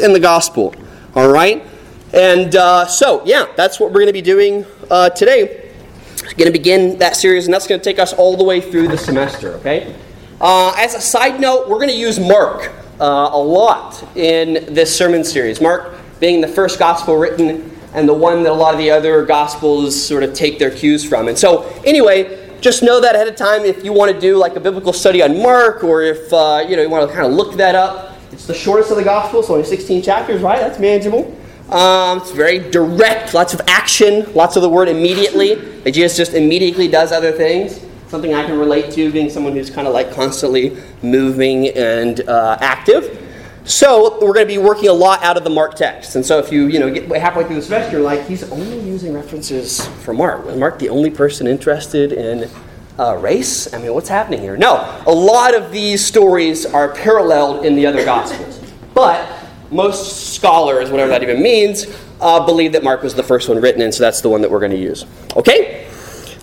in the gospel. All right? And uh, so, yeah, that's what we're going to be doing uh, today. We're going to begin that series, and that's going to take us all the way through the semester, okay? Uh, as a side note, we're going to use Mark uh, a lot in this sermon series. Mark being the first gospel written and the one that a lot of the other gospels sort of take their cues from. And so, anyway, just know that ahead of time if you want to do like a biblical study on Mark or if uh, you know you want to kind of look that up it's the shortest of the Gospels, only 16 chapters, right? That's manageable. Um, it's very direct, lots of action, lots of the word immediately. That Jesus just immediately does other things. Something I can relate to, being someone who's kind of like constantly moving and uh, active. So we're going to be working a lot out of the Mark text. And so if you you know get halfway through the semester, you're like, he's only using references from Mark. Mark the only person interested in uh, race? I mean, what's happening here? No, a lot of these stories are paralleled in the other Gospels. But most scholars, whatever that even means, uh, believe that Mark was the first one written, and so that's the one that we're going to use. Okay?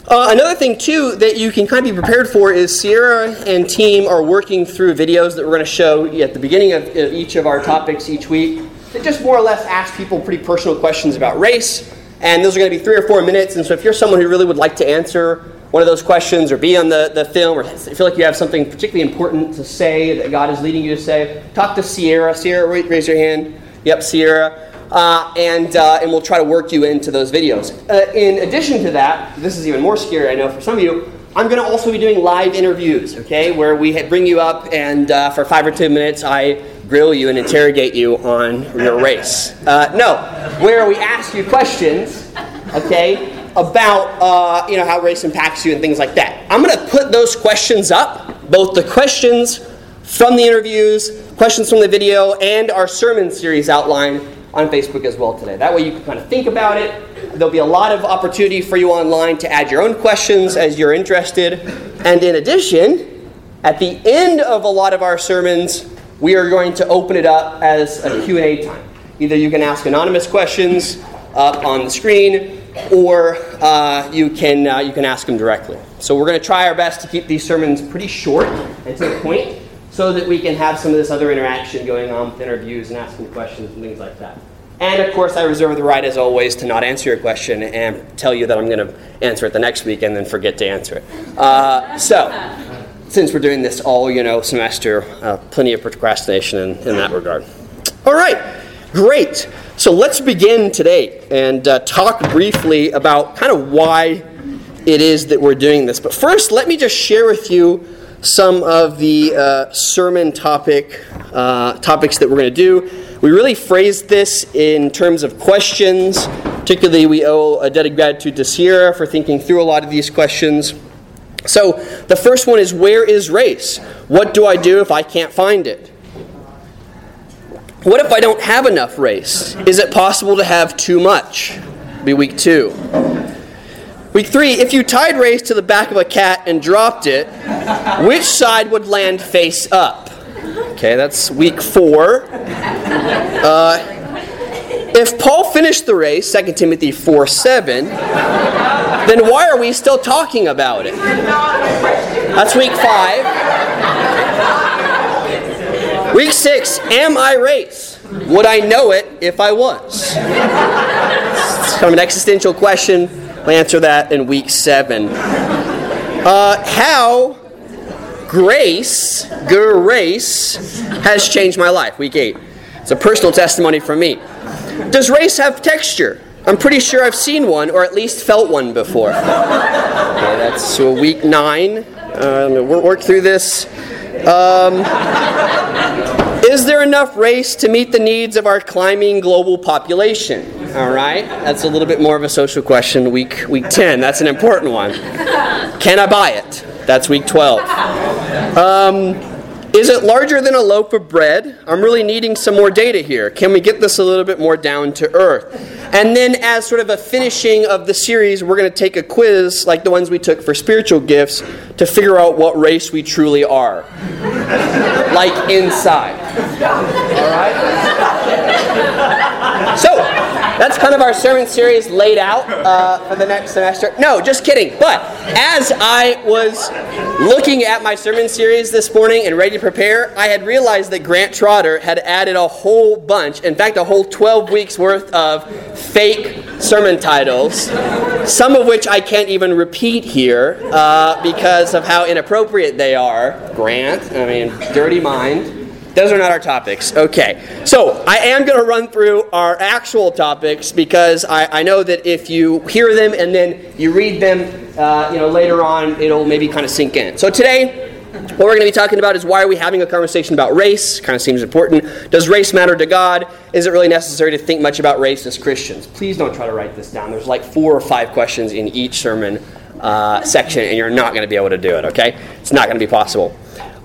Uh, another thing, too, that you can kind of be prepared for is Sierra and team are working through videos that we're going to show at the beginning of, each of our topics each week that just more or less ask people pretty personal questions about race. And those are going to be three or four minutes. And so if you're someone who really would like to answer one of those questions or be on the, the film or feel like you have something particularly important to say that God is leading you to say, talk to Sierra. Sierra, raise your hand. Yep, Sierra. Uh, and, uh, and we'll try to work you into those videos. Uh, in addition to that, this is even more scary, I know, for some of you. I'm going to also be doing live interviews, okay, where we bring you up and uh, for five or ten minutes I grill you and interrogate you on your race. Uh, no, where we ask you questions, okay, about uh, you know how race impacts you and things like that. I'm going to put those questions up, both the questions from the interviews, questions from the video, and our sermon series outline on Facebook as well today. That way you can kind of think about it. There'll be a lot of opportunity for you online to add your own questions as you're interested. And in addition, at the end of a lot of our sermons, we are going to open it up as a Q&A time. Either you can ask anonymous questions up on the screen, or uh, you, can, uh, you can ask them directly. So we're going to try our best to keep these sermons pretty short and to the point so that we can have some of this other interaction going on with interviews and asking questions and things like that. And of course, I reserve the right, as always, to not answer your question and tell you that I'm going to answer it the next week and then forget to answer it. Uh, so, since we're doing this all, you know, semester, uh, plenty of procrastination in, in that regard. All right, great. So let's begin today and uh, talk briefly about kind of why it is that we're doing this. But first, let me just share with you some of the uh, sermon topic uh, topics that we're going to do. We really phrased this in terms of questions. Particularly, we owe a debt of gratitude to Sierra for thinking through a lot of these questions. So, the first one is Where is race? What do I do if I can't find it? What if I don't have enough race? Is it possible to have too much? Be week two. Week three, if you tied race to the back of a cat and dropped it, which side would land face up? Okay, that's week four. Uh, if Paul finished the race, 2 Timothy 4 7, then why are we still talking about it? That's week five. Week six, am I race? Would I know it if I was? It's kind of an existential question. I'll answer that in week seven. Uh, how grace, grace, has changed my life. Week eight. It's a personal testimony from me. Does race have texture? I'm pretty sure I've seen one, or at least felt one before. Okay, that's so week nine. Uh, we'll work through this. Um, is there enough race to meet the needs of our climbing global population? All right, that's a little bit more of a social question. Week week ten, that's an important one. Can I buy it? That's week twelve. Um, is it larger than a loaf of bread? I'm really needing some more data here. Can we get this a little bit more down to earth? And then, as sort of a finishing of the series, we're going to take a quiz like the ones we took for spiritual gifts to figure out what race we truly are. like inside. All right? So, that's kind of our sermon series laid out uh, for the next semester. No, just kidding. But as I was looking at my sermon series this morning and ready to prepare, I had realized that Grant Trotter had added a whole bunch, in fact, a whole 12 weeks worth of fake sermon titles, some of which I can't even repeat here uh, because of how inappropriate they are. Grant, I mean, dirty mind. Those are not our topics. Okay. So I am going to run through our actual topics because I, I, know that if you hear them and then you read them, uh, you know, later on, it'll maybe kind of sink in. So today, what we're going to be talking about is why are we having a conversation about race? Kind of seems important. Does race matter to God? Is it really necessary to think much about race as Christians? Please don't try to write this down. There's like four or five questions in each sermon uh, section, and you're not going to be able to do it, okay? It's not going to be possible.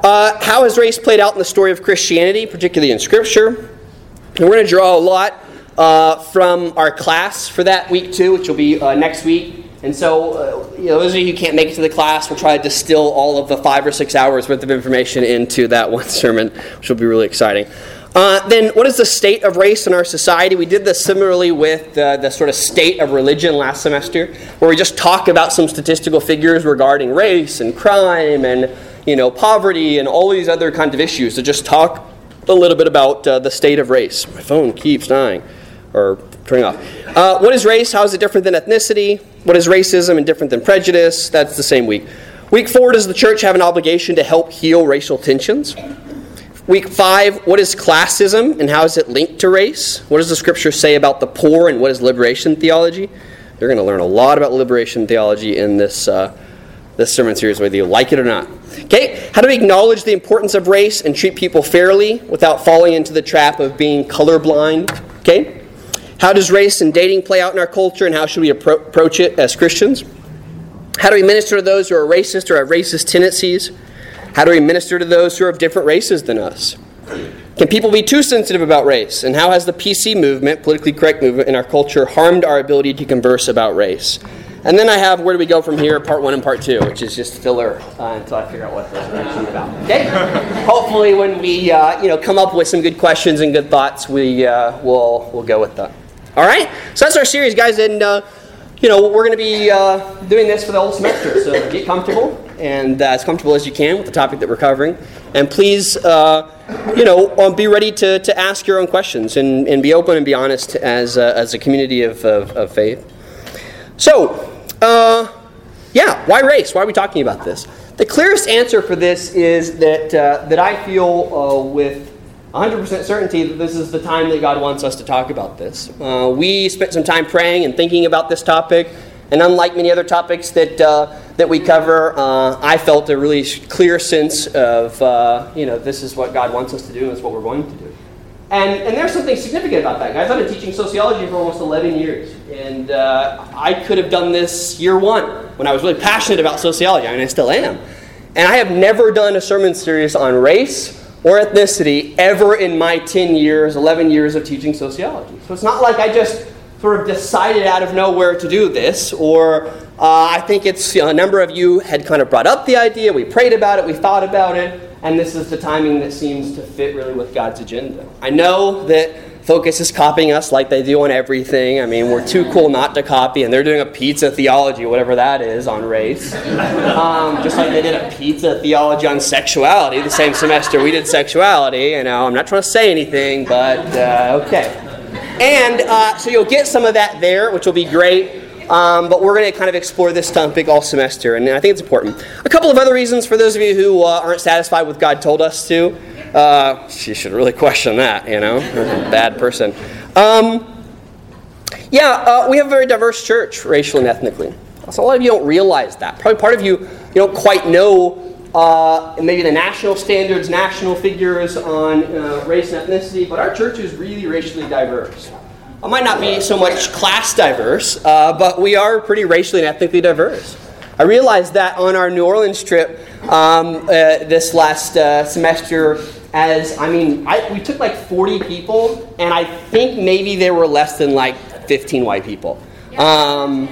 Uh, how has race played out in the story of Christianity, particularly in Scripture? And we're going to draw a lot uh, from our class for that week too, which will be uh, next week. And so, uh, you know, those of you who can't make it to the class, we'll try to distill all of the five or six hours worth of information into that one sermon, which will be really exciting. Uh, then, what is the state of race in our society? We did this similarly with uh, the sort of state of religion last semester, where we just talk about some statistical figures regarding race and crime and you know, poverty and all these other kinds of issues to just talk a little bit about uh, the state of race. My phone keeps dying or turning off. Uh, what is race? How is it different than ethnicity? What is racism and different than prejudice? That's the same week. Week four, does the church have an obligation to help heal racial tensions? Week five, what is classism and how is it linked to race? What does the scripture say about the poor and what is liberation theology? You're going to learn a lot about liberation theology in this, uh, this sermon series, whether you like it or not. Okay, how do we acknowledge the importance of race and treat people fairly without falling into the trap of being colorblind? Okay, how does race and dating play out in our culture and how should we appro- approach it as Christians? How do we minister to those who are racist or have racist tendencies? How do we minister to those who are of different races than us? Can people be too sensitive about race? And how has the PC movement, politically correct movement, in our culture harmed our ability to converse about race? And then I have where do we go from here, part one and part two, which is just filler uh, until I figure out what this is about. Okay. Hopefully, when we uh, you know come up with some good questions and good thoughts, we uh, will we'll go with that. All right. So that's our series, guys, and uh, you know we're going to be uh, doing this for the whole semester. So get comfortable and uh, as comfortable as you can with the topic that we're covering, and please you know um, be ready to, to ask your own questions and, and be open and be honest as as a community of, of, of faith. So, uh, yeah, why race? Why are we talking about this? The clearest answer for this is that, uh, that I feel uh, with 100% certainty that this is the time that God wants us to talk about this. Uh, we spent some time praying and thinking about this topic, and unlike many other topics that, uh, that we cover, uh, I felt a really clear sense of, uh, you know, this is what God wants us to do, and is what we're going to do. And, and there's something significant about that, guys. I've been teaching sociology for almost 11 years. And uh, I could have done this year one when I was really passionate about sociology. I mean, I still am. And I have never done a sermon series on race or ethnicity ever in my 10 years, 11 years of teaching sociology. So it's not like I just sort of decided out of nowhere to do this, or uh, I think it's you know, a number of you had kind of brought up the idea, we prayed about it, we thought about it, and this is the timing that seems to fit really with God's agenda. I know that Focus is copying us like they do on everything. I mean, we're too cool not to copy, and they're doing a pizza theology, whatever that is, on race. Um, just like they did a pizza theology on sexuality the same semester we did sexuality. You know, I'm not trying to say anything, but uh, okay. And uh, so you'll get some of that there, which will be great. Um, but we're going to kind of explore this topic all semester, and I think it's important. A couple of other reasons for those of you who uh, aren't satisfied with God told us to. Uh, she should really question that, you know, bad person. Um, yeah, uh, we have a very diverse church, racially and ethnically. So a lot of you don't realize that. Probably part of you you don't quite know uh, maybe the national standards, national figures on uh, race and ethnicity, but our church is really racially diverse. I might not be so much class diverse, uh, but we are pretty racially and ethnically diverse. I realized that on our New Orleans trip um, uh, this last uh, semester. As I mean, I, we took like 40 people, and I think maybe there were less than like 15 white people. Um,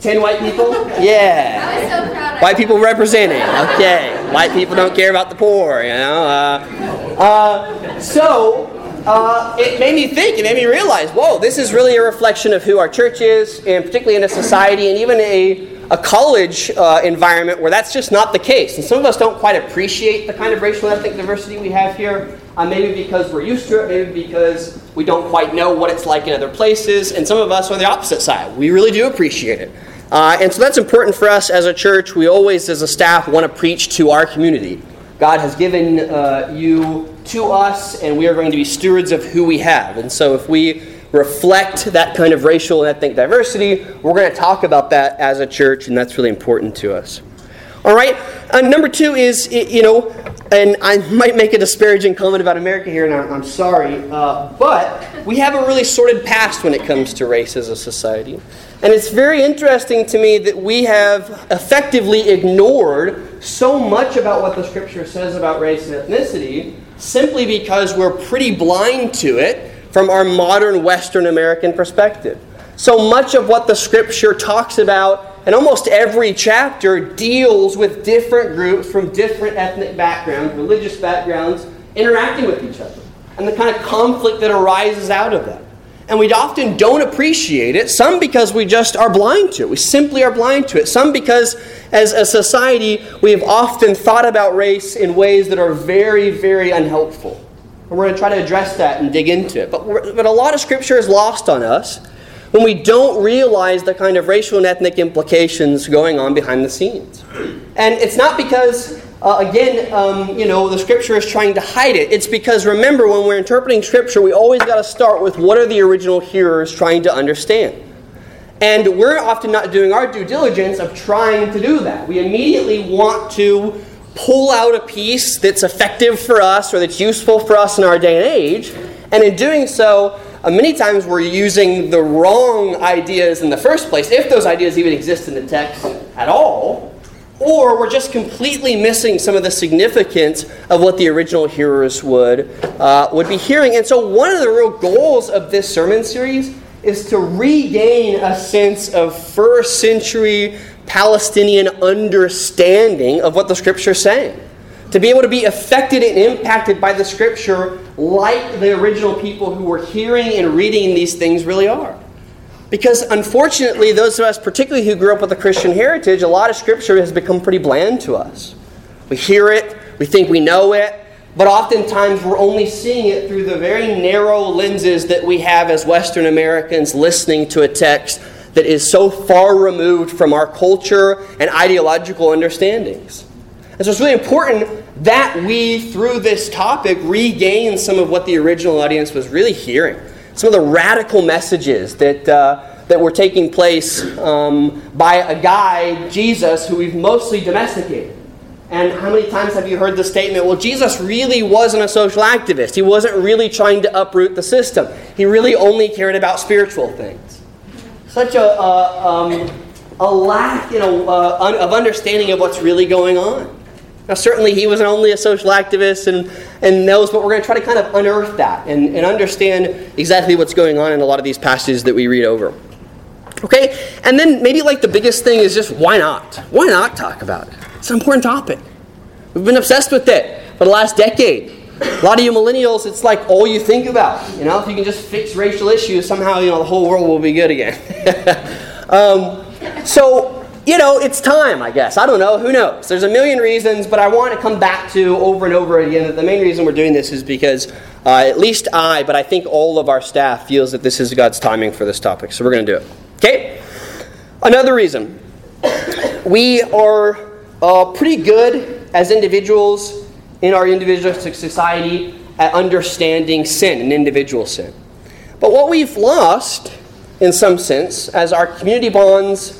10 white people? Yeah. So white people representing. Okay. White people don't care about the poor, you know. Uh, uh, so uh, it made me think, it made me realize, whoa, this is really a reflection of who our church is, and particularly in a society and even a, a college uh, environment where that's just not the case. And some of us don't quite appreciate the kind of racial and ethnic diversity we have here, uh, maybe because we're used to it, maybe because we don't quite know what it's like in other places, and some of us are on the opposite side. We really do appreciate it. Uh, and so that's important for us as a church. We always, as a staff, want to preach to our community. God has given uh, you to us, and we are going to be stewards of who we have. And so, if we reflect that kind of racial and ethnic diversity, we're going to talk about that as a church, and that's really important to us. All right. Uh, number two is, you know, and I might make a disparaging comment about America here, and I'm, I'm sorry, uh, but we have a really sordid past when it comes to race as a society. And it's very interesting to me that we have effectively ignored so much about what the scripture says about race and ethnicity simply because we're pretty blind to it from our modern Western American perspective. So much of what the scripture talks about and almost every chapter deals with different groups from different ethnic backgrounds, religious backgrounds, interacting with each other, and the kind of conflict that arises out of that. And we often don't appreciate it, some because we just are blind to it. We simply are blind to it. Some because, as a society, we have often thought about race in ways that are very, very unhelpful. And we're going to try to address that and dig into it. But, but a lot of scripture is lost on us when we don't realize the kind of racial and ethnic implications going on behind the scenes. And it's not because, uh, again, um, you know, the scripture is trying to hide it. It's because, remember, when we're interpreting scripture, we always got to start with what are the original hearers trying to understand. And we're often not doing our due diligence of trying to do that. We immediately want to pull out a piece that's effective for us or that's useful for us in our day and age. And in doing so, uh, many times we're using the wrong ideas in the first place, if those ideas even exist in the text at all, or we're just completely missing some of the significance of what the original hearers would, uh, would be hearing. And so, one of the real goals of this sermon series is to regain a sense of first century Palestinian understanding of what the scripture is saying to be able to be affected and impacted by the scripture like the original people who were hearing and reading these things really are. Because unfortunately, those of us, particularly who grew up with a Christian heritage, a lot of scripture has become pretty bland to us. We hear it, we think we know it, but oftentimes we're only seeing it through the very narrow lenses that we have as Western Americans listening to a text that is so far removed from our culture and ideological understandings. And so it's really important that we, through this topic, regain some of what the original audience was really hearing. Some of the radical messages that, uh, that were taking place um, by a guy, Jesus, who we've mostly domesticated. And how many times have you heard the statement, well, Jesus really wasn't a social activist. He wasn't really trying to uproot the system. He really only cared about spiritual things. Such a, uh, um, a lack you know, uh, of understanding of what's really going on. Now, certainly he wasn't only a social activist and, and knows, but we're going to try to kind of unearth that and, and understand exactly what's going on in a lot of these passages that we read over. Okay? And then maybe like the biggest thing is just why not? Why not talk about it? It's an important topic. We've been obsessed with it for the last decade. A lot of you millennials, it's like all you think about. You know, if you can just fix racial issues, somehow, you know, the whole world will be good again. um, so you know, it's time, I guess. I don't know. Who knows? There's a million reasons, but I want to come back to over and over again that the main reason we're doing this is because uh, at least I, but I think all of our staff feels that this is God's timing for this topic. So we're going to do it. Okay? Another reason. We are uh, pretty good as individuals in our individualistic society at understanding sin and individual sin. But what we've lost, in some sense, as our community bonds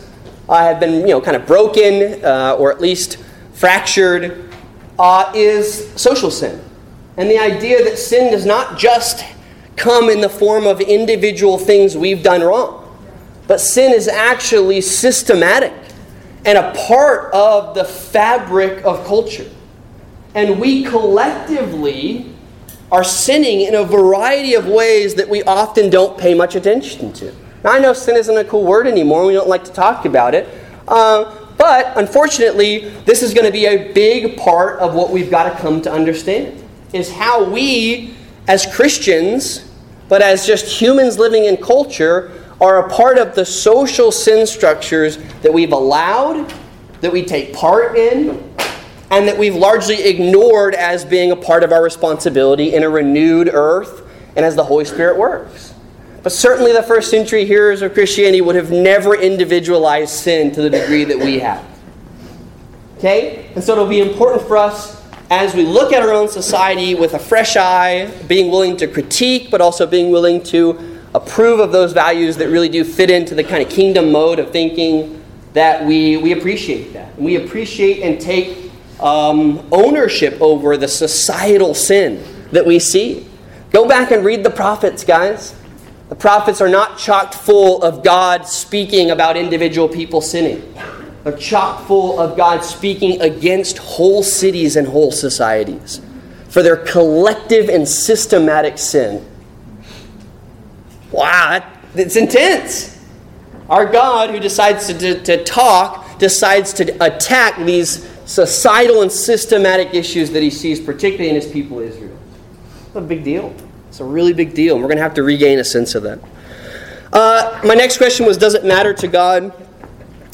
uh, have been, you know, kind of broken uh, or at least fractured uh, is social sin. And the idea that sin does not just come in the form of individual things we've done wrong, but sin is actually systematic and a part of the fabric of culture. And we collectively are sinning in a variety of ways that we often don't pay much attention to. Now, I know sin isn't a cool word anymore. We don't like to talk about it. Uh, but unfortunately, this is going to be a big part of what we've got to come to understand is how we as Christians, but as just humans living in culture, are a part of the social sin structures that we've allowed, that we take part in, and that we've largely ignored as being a part of our responsibility in a renewed earth and as the Holy Spirit works. But certainly the first century hearers of Christianity would have never individualized sin to the degree that we have. Okay? And so it'll be important for us as we look at our own society with a fresh eye, being willing to critique, but also being willing to approve of those values that really do fit into the kind of kingdom mode of thinking that we, we appreciate that. We appreciate and take um, ownership over the societal sin that we see. Go back and read the prophets, guys. The prophets are not chocked full of God speaking about individual people sinning. They're chock full of God speaking against whole cities and whole societies for their collective and systematic sin. Wow, it's intense. Our God, who decides to, to, to talk, decides to attack these societal and systematic issues that he sees, particularly in his people Israel. It's a big deal. It's a really big deal, and we're going to have to regain a sense of that. Uh, my next question was Does it matter to God?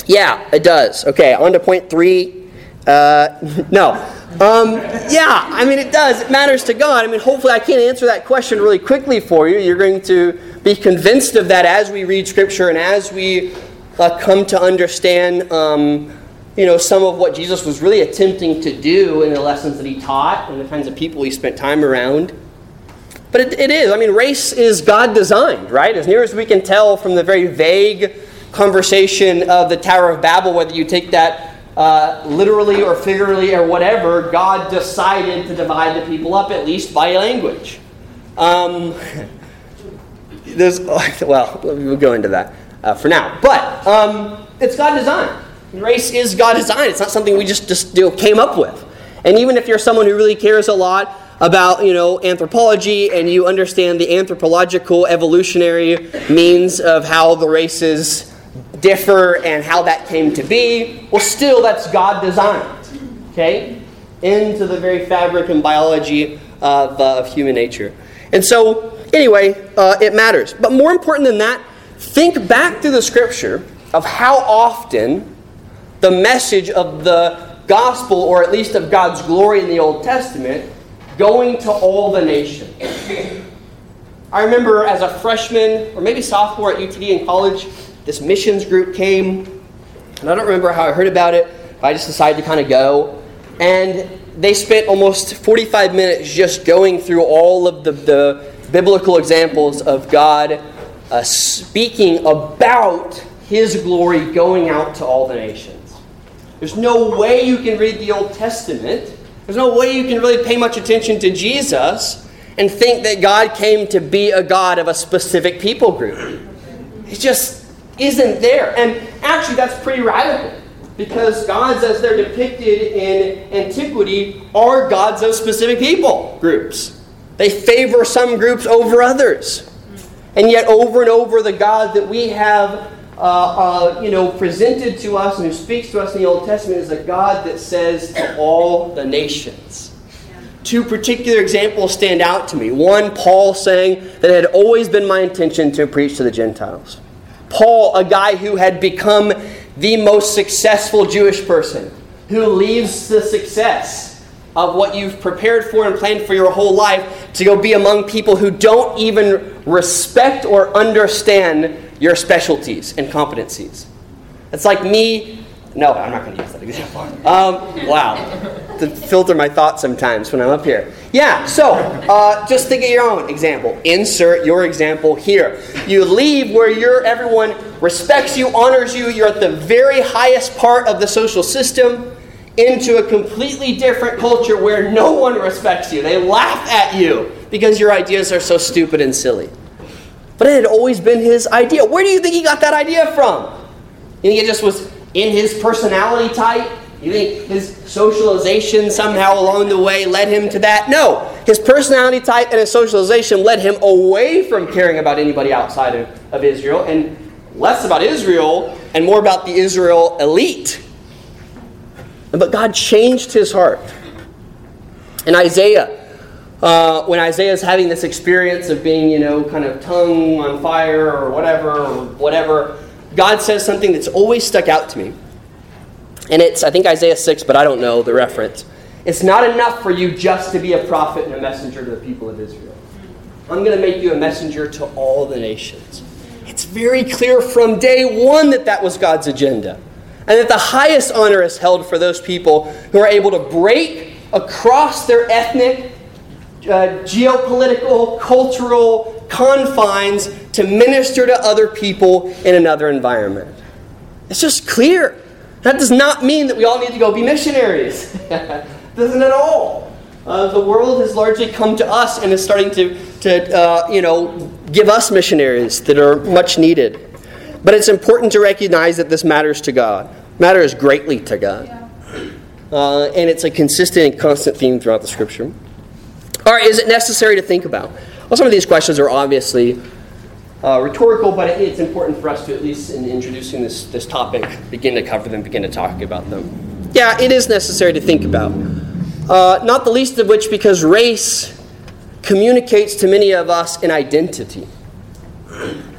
Yeah, it does. Okay, on to point three. Uh, no. Um, yeah, I mean, it does. It matters to God. I mean, hopefully, I can't answer that question really quickly for you. You're going to be convinced of that as we read Scripture and as we uh, come to understand, um, you know, some of what Jesus was really attempting to do in the lessons that he taught and the kinds of people he spent time around. But it, it is. I mean, race is God designed, right? As near as we can tell from the very vague conversation of the Tower of Babel, whether you take that uh, literally or figuratively or whatever, God decided to divide the people up, at least by language. Um, there's, well, we'll go into that uh, for now. But um, it's God designed. Race is God designed. It's not something we just, just you know, came up with. And even if you're someone who really cares a lot about you know anthropology and you understand the anthropological evolutionary means of how the races differ and how that came to be, well, still, that's God designed, okay, into the very fabric and biology of, uh, of human nature. And so, anyway, uh, it matters. But more important than that, think back through the scripture of how often the message of the gospel, or at least of God's glory in the Old Testament, going to all the nations. I remember as a freshman, or maybe sophomore at UTD in college, this missions group came, and I don't remember how I heard about it, but I just decided to kind of go. And they spent almost 45 minutes just going through all of the, the biblical examples of God uh, speaking about His glory going out to all the nations. There's no way you can read the Old Testament, there's no way you can really pay much attention to Jesus and think that God came to be a God of a specific people group. It just isn't there. And actually, that's pretty radical because gods, as they're depicted in antiquity, are gods of specific people groups. They favor some groups over others. And yet, over and over, the God that we have uh, uh, you know, presented to us and who speaks to us in the Old Testament is a God that says to all the nations. Two particular examples stand out to me. One, Paul saying that it had always been my intention to preach to the Gentiles. Paul, a guy who had become the most successful Jewish person, who leaves the success of what you've prepared for and planned for your whole life to go be among people who don't even respect or understand your specialties and competencies. It's like me. No, I'm not going to use that example. Um, wow. To filter my thoughts sometimes when I'm up here. Yeah, so uh, just think of your own example. Insert your example here. You leave where you're, everyone respects you, honors you, you're at the very highest part of the social system into a completely different culture where no one respects you. They laugh at you because your ideas are so stupid and silly. But it had always been his idea. Where do you think he got that idea from? You think it just was in his personality type? You think his socialization somehow along the way led him to that? No. His personality type and his socialization led him away from caring about anybody outside of, of Israel and less about Israel and more about the Israel elite. But God changed his heart. In Isaiah uh, when Isaiah is having this experience of being, you know, kind of tongue on fire or whatever, or whatever, God says something that's always stuck out to me. And it's, I think, Isaiah 6, but I don't know the reference. It's not enough for you just to be a prophet and a messenger to the people of Israel. I'm going to make you a messenger to all the nations. It's very clear from day one that that was God's agenda. And that the highest honor is held for those people who are able to break across their ethnic, uh, geopolitical, cultural confines to minister to other people in another environment. It's just clear. That does not mean that we all need to go be missionaries. Doesn't at all. Uh, the world has largely come to us and is starting to, to uh, you know, give us missionaries that are much needed. But it's important to recognize that this matters to God, matters greatly to God. Uh, and it's a consistent and constant theme throughout the scripture. All right, is it necessary to think about? Well, some of these questions are obviously uh, rhetorical, but it's important for us to, at least in introducing this, this topic, begin to cover them, begin to talk about them. Yeah, it is necessary to think about. Uh, not the least of which because race communicates to many of us an identity.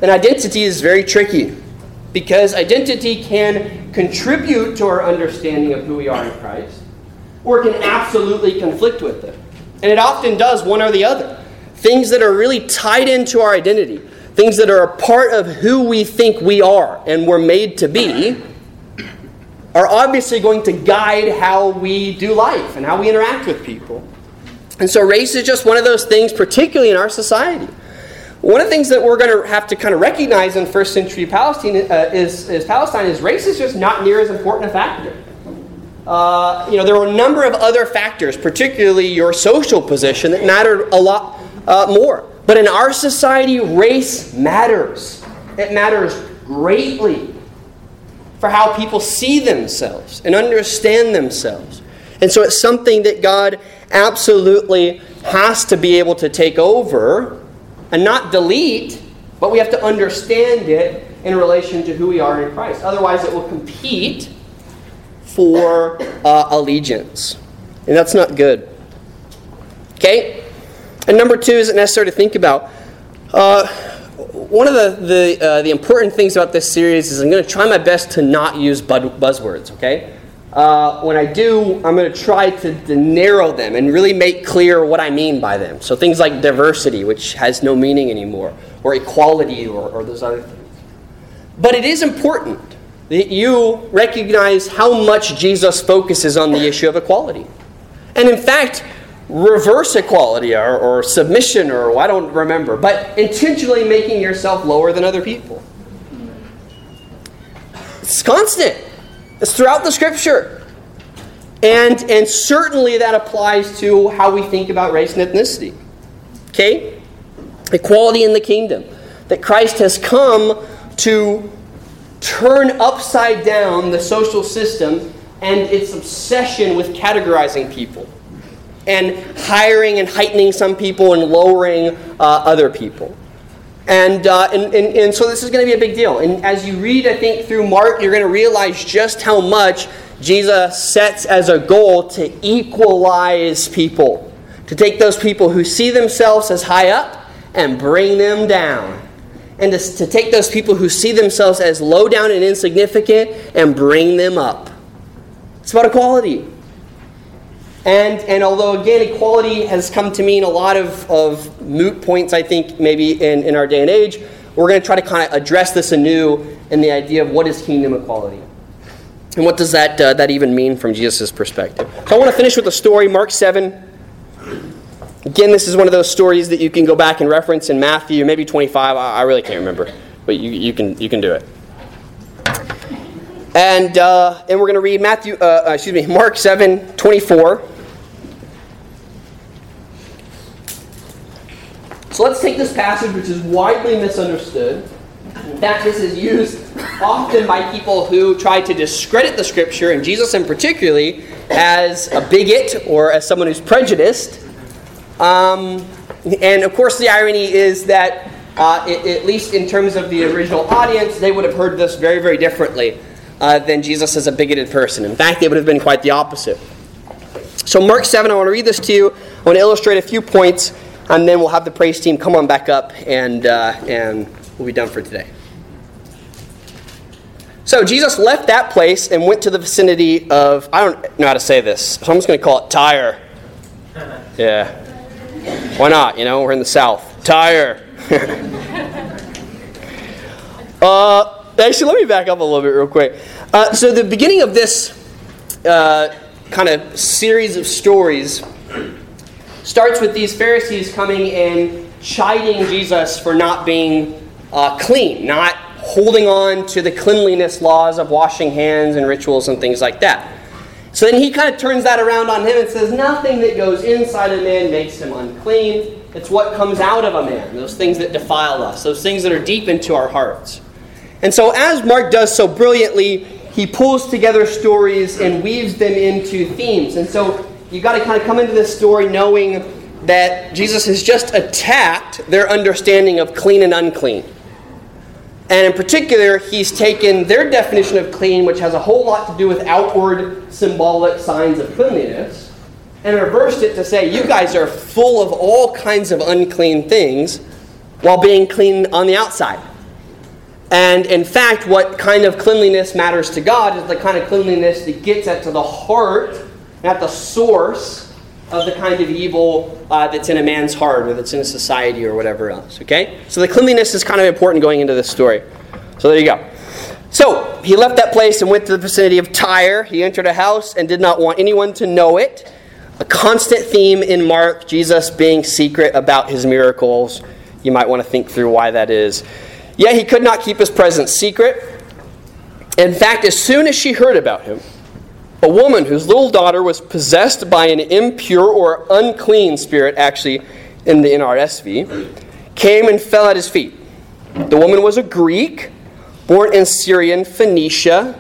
And identity is very tricky because identity can contribute to our understanding of who we are in Christ, or can absolutely conflict with it. And it often does one or the other. Things that are really tied into our identity, things that are a part of who we think we are and we're made to be, are obviously going to guide how we do life and how we interact with people. And so race is just one of those things, particularly in our society. One of the things that we're going to have to kind of recognize in first century Palestine uh, is, is Palestine is race is just not near as important a factor. Uh, you know, there are a number of other factors, particularly your social position, that matter a lot uh, more. But in our society, race matters. It matters greatly for how people see themselves and understand themselves. And so it's something that God absolutely has to be able to take over and not delete, but we have to understand it in relation to who we are in Christ. Otherwise, it will compete for uh, allegiance. And that's not good. Okay? And number two, isn't necessary to think about? Uh, one of the, the, uh, the important things about this series is I'm going to try my best to not use buzzwords, okay? Uh, when I do, I'm going to try to, to, narrow them and really make clear what I mean by them. So things like diversity, which has no meaning anymore, or equality, or, or those other things. But it is important that you recognize how much Jesus focuses on the issue of equality. And in fact, reverse equality or, or submission or I don't remember, but intentionally making yourself lower than other people. It's constant. It's throughout the scripture. And, and certainly that applies to how we think about race and ethnicity. Okay? Equality in the kingdom. That Christ has come to turn upside down the social system and its obsession with categorizing people and hiring and heightening some people and lowering uh, other people. And, uh, and, and, and so this is going to be a big deal. And as you read, I think, through Mark, you're going to realize just how much Jesus sets as a goal to equalize people, to take those people who see themselves as high up and bring them down. And to, to take those people who see themselves as low down and insignificant and bring them up. It's about equality. And, and although, again, equality has come to mean a lot of, of moot points, I think, maybe in, in our day and age, we're going to try to kind of address this anew in the idea of what is kingdom equality. And what does that, uh, that even mean from Jesus' perspective? So I want to finish with a story, Mark 7. Again, this is one of those stories that you can go back and reference in Matthew, maybe 25. I, I really can't remember, but you, you, can, you can do it. And, uh, and we're going to read Matthew, uh, uh excuse me, Mark 7, 24. So let's take this passage, which is widely misunderstood. In fact, this is used often by people who try to discredit the scripture, and Jesus in particularly, as a bigot or as someone who's prejudiced. Um, and of course, the irony is that, uh, it, at least in terms of the original audience, they would have heard this very, very differently uh, than Jesus as a bigoted person. In fact, they would have been quite the opposite. So, Mark 7, I want to read this to you. I want to illustrate a few points, and then we'll have the praise team come on back up, and, uh, and we'll be done for today. So, Jesus left that place and went to the vicinity of, I don't know how to say this, so I'm just going to call it Tyre. Yeah. Why not? You know, we're in the South. Tyre. uh, actually, let me back up a little bit real quick. Uh, so, the beginning of this uh, kind of series of stories starts with these Pharisees coming and chiding Jesus for not being uh, clean, not holding on to the cleanliness laws of washing hands and rituals and things like that. So then he kind of turns that around on him and says, Nothing that goes inside a man makes him unclean. It's what comes out of a man, those things that defile us, those things that are deep into our hearts. And so, as Mark does so brilliantly, he pulls together stories and weaves them into themes. And so, you've got to kind of come into this story knowing that Jesus has just attacked their understanding of clean and unclean. And in particular, he's taken their definition of clean, which has a whole lot to do with outward symbolic signs of cleanliness, and reversed it to say, you guys are full of all kinds of unclean things while being clean on the outside. And in fact, what kind of cleanliness matters to God is the kind of cleanliness that gets at to the heart, at the source of the kind of evil uh, that's in a man's heart or that's in a society or whatever else. Okay? So the cleanliness is kind of important going into this story. So there you go. So he left that place and went to the vicinity of Tyre. He entered a house and did not want anyone to know it. A constant theme in Mark, Jesus being secret about his miracles. You might want to think through why that is. Yet he could not keep his presence secret. In fact, as soon as she heard about him, a woman whose little daughter was possessed by an impure or unclean spirit, actually in the NRSV, came and fell at his feet. The woman was a Greek, born in Syrian Phoenicia.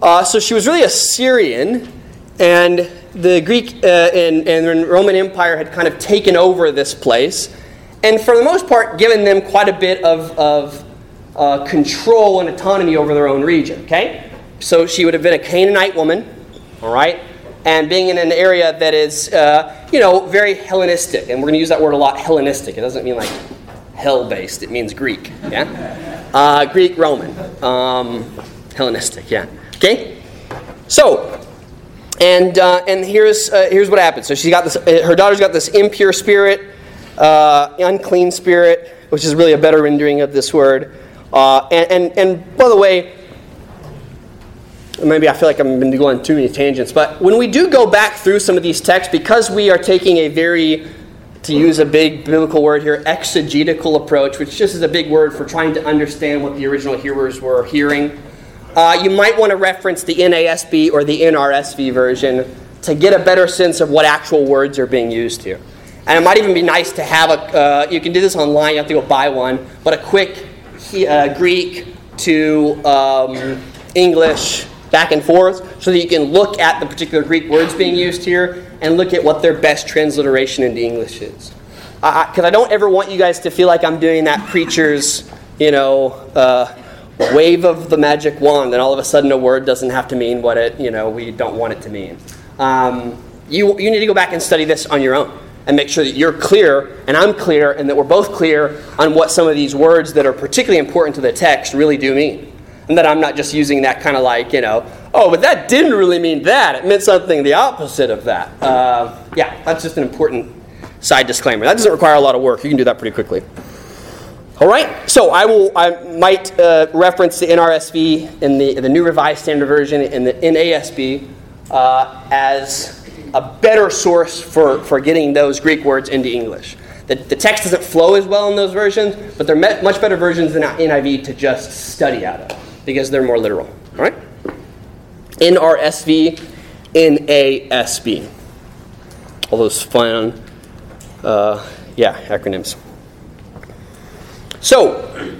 Uh, so she was really a Syrian, and the Greek uh, and, Roman Empire had kind of taken over this place, and for the most part, given them quite a bit of, of uh, control and autonomy over their own region. Okay? So she would have been a Canaanite woman, all right? And being in an area that is, uh, you know, very Hellenistic. And we're going to use that word a lot, Hellenistic. It doesn't mean like hell based, it means Greek, yeah? Uh, Greek, Roman, um, Hellenistic, yeah. Okay? So, and, uh, and here's, uh, here's what happened. So she got this, uh, her daughter's got this impure spirit, uh, unclean spirit, which is really a better rendering of this word. And, and, and by the way, maybe I feel like I've been going too many tangents, but when we do go back through some of these texts, because we are taking a very, to use a big biblical word here, exegetical approach, which just is a big word for trying to understand what the original hearers were hearing, uh, you might want to reference the NASB or the NRSV version to get a better sense of what actual words are being used here. And it might even be nice to have a, uh, you can do this online, you have to go buy one, but a quick uh, Greek to um, English back and forth so that you can look at the particular Greek words being used here and look at what their best transliteration into English is. Because I, I, don't ever want you guys to feel like I'm doing that preacher's, you know, uh, wave of the magic wand, and all of a sudden a word doesn't have to mean what it, you know, we don't want it to mean. Um, you, you need to go back and study this on your own and make sure that you're clear and I'm clear and that we're both clear on what some of these words that are particularly important to the text really do mean. And that I'm not just using that kind of like, you know, oh, but that didn't really mean that. It meant something the opposite of that. Uh, yeah, that's just an important side disclaimer. That doesn't require a lot of work. You can do that pretty quickly. All right, so I will. I might uh, reference the NRSV in the the New Revised Standard Version in the NASB uh, as a better source for, for getting those Greek words into English. The, the text doesn't flow as well in those versions, but they're much better versions than NIV to just study out of because they're more literal. All right? NRSV, NASB. All those fun, uh, yeah, acronyms. So,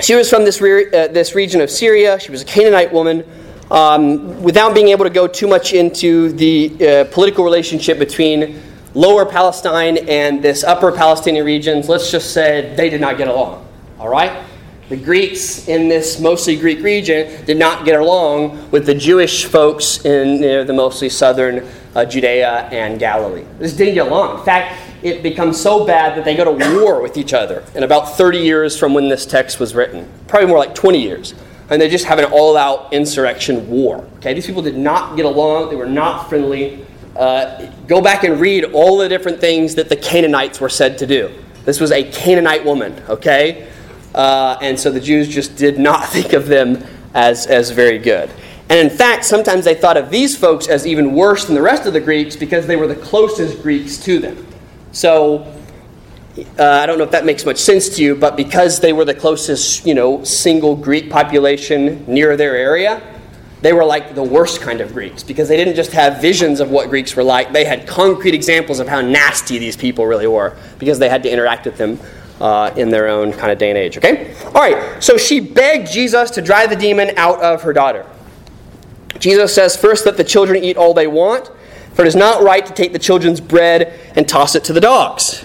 she was from this, re- uh, this region of Syria. She was a Canaanite woman. Um, without being able to go too much into the uh, political relationship between lower Palestine and this upper Palestinian regions, let's just say they did not get along. All right? The Greeks in this mostly Greek region did not get along with the Jewish folks in you know, the mostly southern uh, Judea and Galilee. This didn't get along. In fact, it becomes so bad that they go to war with each other in about 30 years from when this text was written. Probably more like 20 years. And they just have an all out insurrection war. Okay, these people did not get along, they were not friendly. Uh, go back and read all the different things that the Canaanites were said to do. This was a Canaanite woman, okay? Uh, and so the Jews just did not think of them as, as very good. And in fact, sometimes they thought of these folks as even worse than the rest of the Greeks because they were the closest Greeks to them. So uh, I don't know if that makes much sense to you, but because they were the closest, you know, single Greek population near their area, they were like the worst kind of Greeks because they didn't just have visions of what Greeks were like, they had concrete examples of how nasty these people really were because they had to interact with them uh, in their own kind of day and age. Okay? All right, so she begged Jesus to drive the demon out of her daughter. Jesus says, First, let the children eat all they want, for it is not right to take the children's bread and toss it to the dogs.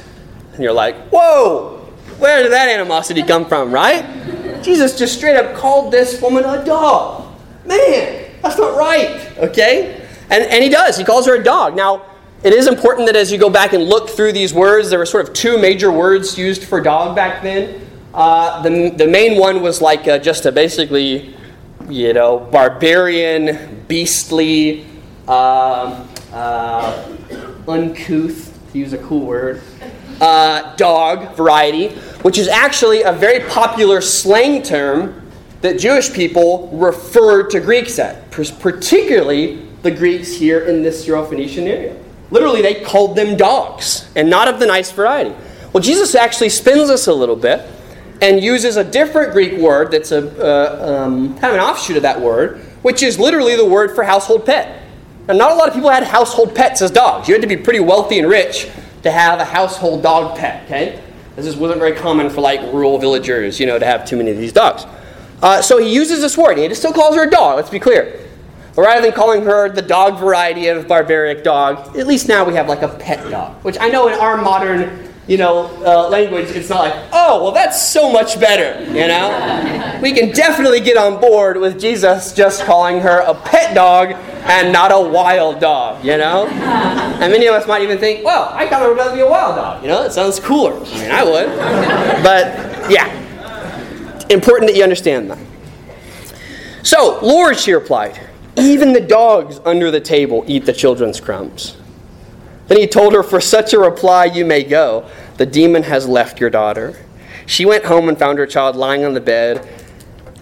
And you're like, Whoa, where did that animosity come from, right? Jesus just straight up called this woman a dog. Man, that's not right, okay? And, and he does. He calls her a dog. Now, it is important that as you go back and look through these words, there were sort of two major words used for dog back then. Uh, the, the main one was like uh, just a basically, you know, barbarian, beastly, uh, uh uncouth, to use a cool word, uh, dog variety, which is actually a very popular slang term that Jewish people referred to Greeks at, particularly the Greeks here in this Syrophoenician area. Literally, they called them dogs, and not of the nice variety. Well, Jesus actually spins this a little bit and uses a different Greek word that's a uh, um, kind of an offshoot of that word, which is literally the word for household pet. Now, not a lot of people had household pets as dogs. You had to be pretty wealthy and rich to have a household dog pet, okay? This wasn't very common for like rural villagers, you know, to have too many of these dogs. Uh, so he uses this word. He still calls her a dog, let's be clear. But rather than calling her the dog variety of barbaric dog, at least now we have like a pet dog, which I know in our modern you know, uh, language, it's not like, oh, well, that's so much better, you know? we can definitely get on board with Jesus just calling her a pet dog and not a wild dog, you know? And many of us might even think, well, I kind of would rather be a wild dog, you know? That sounds cooler. I mean, I would. But, yeah. Important that you understand that. So, Lord, she replied, even the dogs under the table eat the children's crumbs. Then he told her, For such a reply you may go. The demon has left your daughter. She went home and found her child lying on the bed,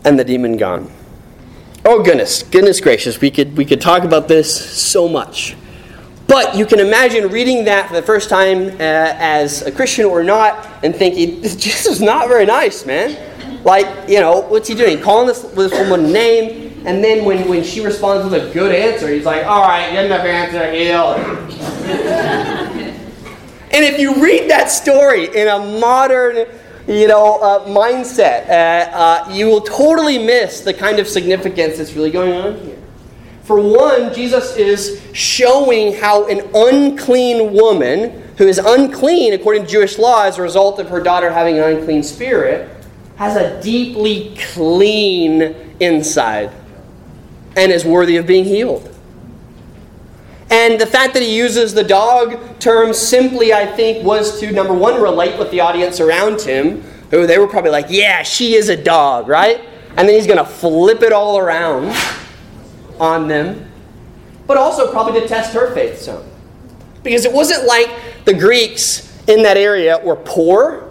and the demon gone. Oh goodness, goodness gracious, we could we could talk about this so much. But you can imagine reading that for the first time uh, as a Christian or not and thinking, this is not very nice, man. Like, you know, what's he doing? Calling this, this woman a name, and then when, when she responds with a good answer, he's like, all right, good enough answer, heal. and if you read that story in a modern, you know, uh, mindset, uh, uh, you will totally miss the kind of significance that's really going on here. For one, Jesus is showing how an unclean woman, who is unclean according to Jewish law as a result of her daughter having an unclean spirit, has a deeply clean inside and is worthy of being healed. And the fact that he uses the dog term simply, I think, was to, number one, relate with the audience around him, who they were probably like, yeah, she is a dog, right? And then he's going to flip it all around on them, but also probably to test her faith some. Because it wasn't like the Greeks in that area were poor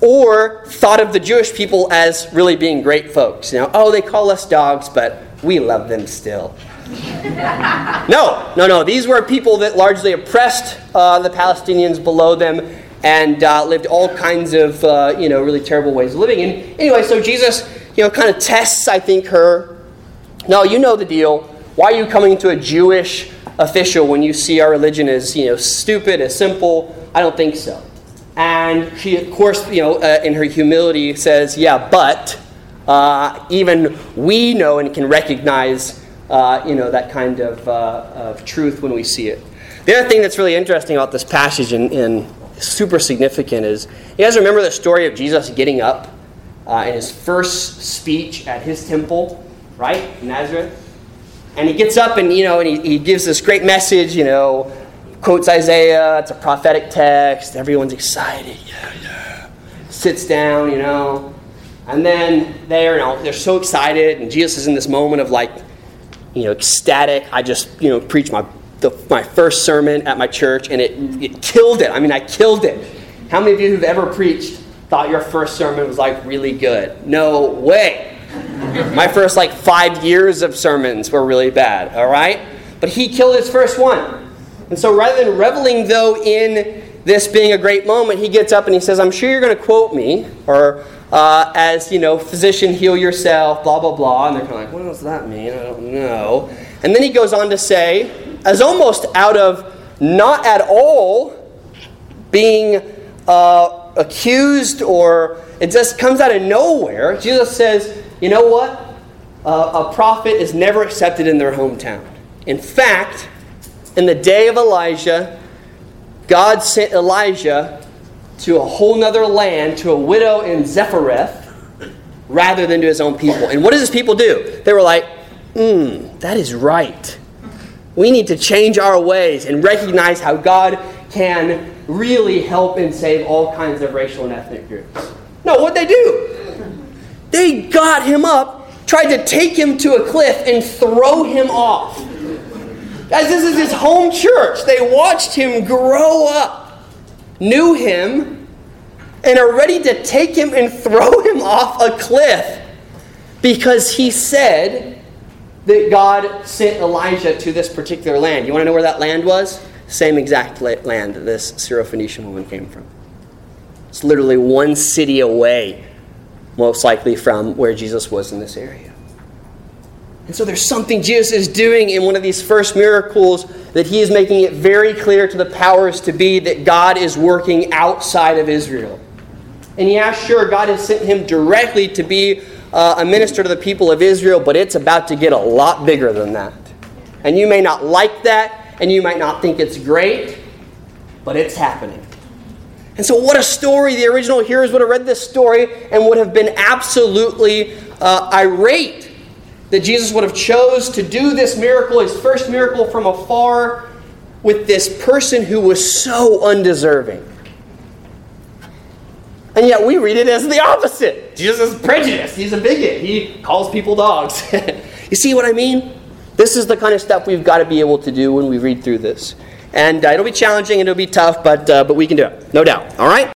or thought of the Jewish people as really being great folks. You know, oh, they call us dogs, but we love them still. no, no, no. These were people that largely oppressed uh, the Palestinians below them and uh, lived all kinds of, uh, you know, really terrible ways of living. And anyway, so Jesus, you know, kind of tests, I think, her. No, you know the deal. Why are you coming to a Jewish official when you see our religion as, you know, stupid, as simple? I don't think so. And she, of course, you know, uh, in her humility says, yeah, but uh, even we know and can recognize uh, you know, that kind of, uh, of truth when we see it. The other thing that's really interesting about this passage and, and super significant is you guys remember the story of Jesus getting up uh, in his first speech at his temple, right, Nazareth. And he gets up and, you know, and he, he gives this great message, you know, quotes Isaiah, it's a prophetic text, everyone's excited, yeah, yeah. Sits down, you know, and then they're, you know, they're so excited, and Jesus is in this moment of like, you know, ecstatic. I just, you know, preached my, the, my first sermon at my church, and it, it killed it. I mean, I killed it. How many of you who've ever preached thought your first sermon was like really good? No way. My first like five years of sermons were really bad, all right? But he killed his first one. And so rather than reveling, though, in this being a great moment, he gets up and he says, I'm sure you're going to quote me, or uh, as, you know, physician, heal yourself, blah, blah, blah. And they're kind of like, what does that mean? I don't know. And then he goes on to say, as almost out of not at all being uh, accused or it just comes out of nowhere, Jesus says, you know what? Uh, a prophet is never accepted in their hometown. In fact, in the day of Elijah, God sent Elijah to a whole nother land, to a widow in Zarephath, rather than to his own people. And what does his people do? They were like, hmm, that is right. We need to change our ways and recognize how God can really help and save all kinds of racial and ethnic groups. No, what they do? They got him up, tried to take him to a cliff and throw him off. Guys, this is his home church. They watched him grow up, knew him, and are ready to take him and throw him off a cliff because he said that God sent Elijah to this particular land. You want to know where that land was? Same exact land that this Syrophoenician woman came from. It's literally one city away, most likely from where Jesus was in this area. And so there's something Jesus is doing in one of these first miracles that he is making it very clear to the powers to be that God is working outside of Israel. And yeah, sure, God has sent him directly to be uh, a minister to the people of Israel, but it's about to get a lot bigger than that. And you may not like that, and you might not think it's great, but it's happening. And so, what a story. The original hearers would have read this story and would have been absolutely uh, irate that Jesus would have chose to do this miracle, his first miracle from afar, with this person who was so undeserving. And yet we read it as the opposite. Jesus is prejudiced. He's a bigot. He calls people dogs. you see what I mean? This is the kind of stuff we've got to be able to do when we read through this. And uh, it'll be challenging and it'll be tough, but, uh, but we can do it. No doubt. All right?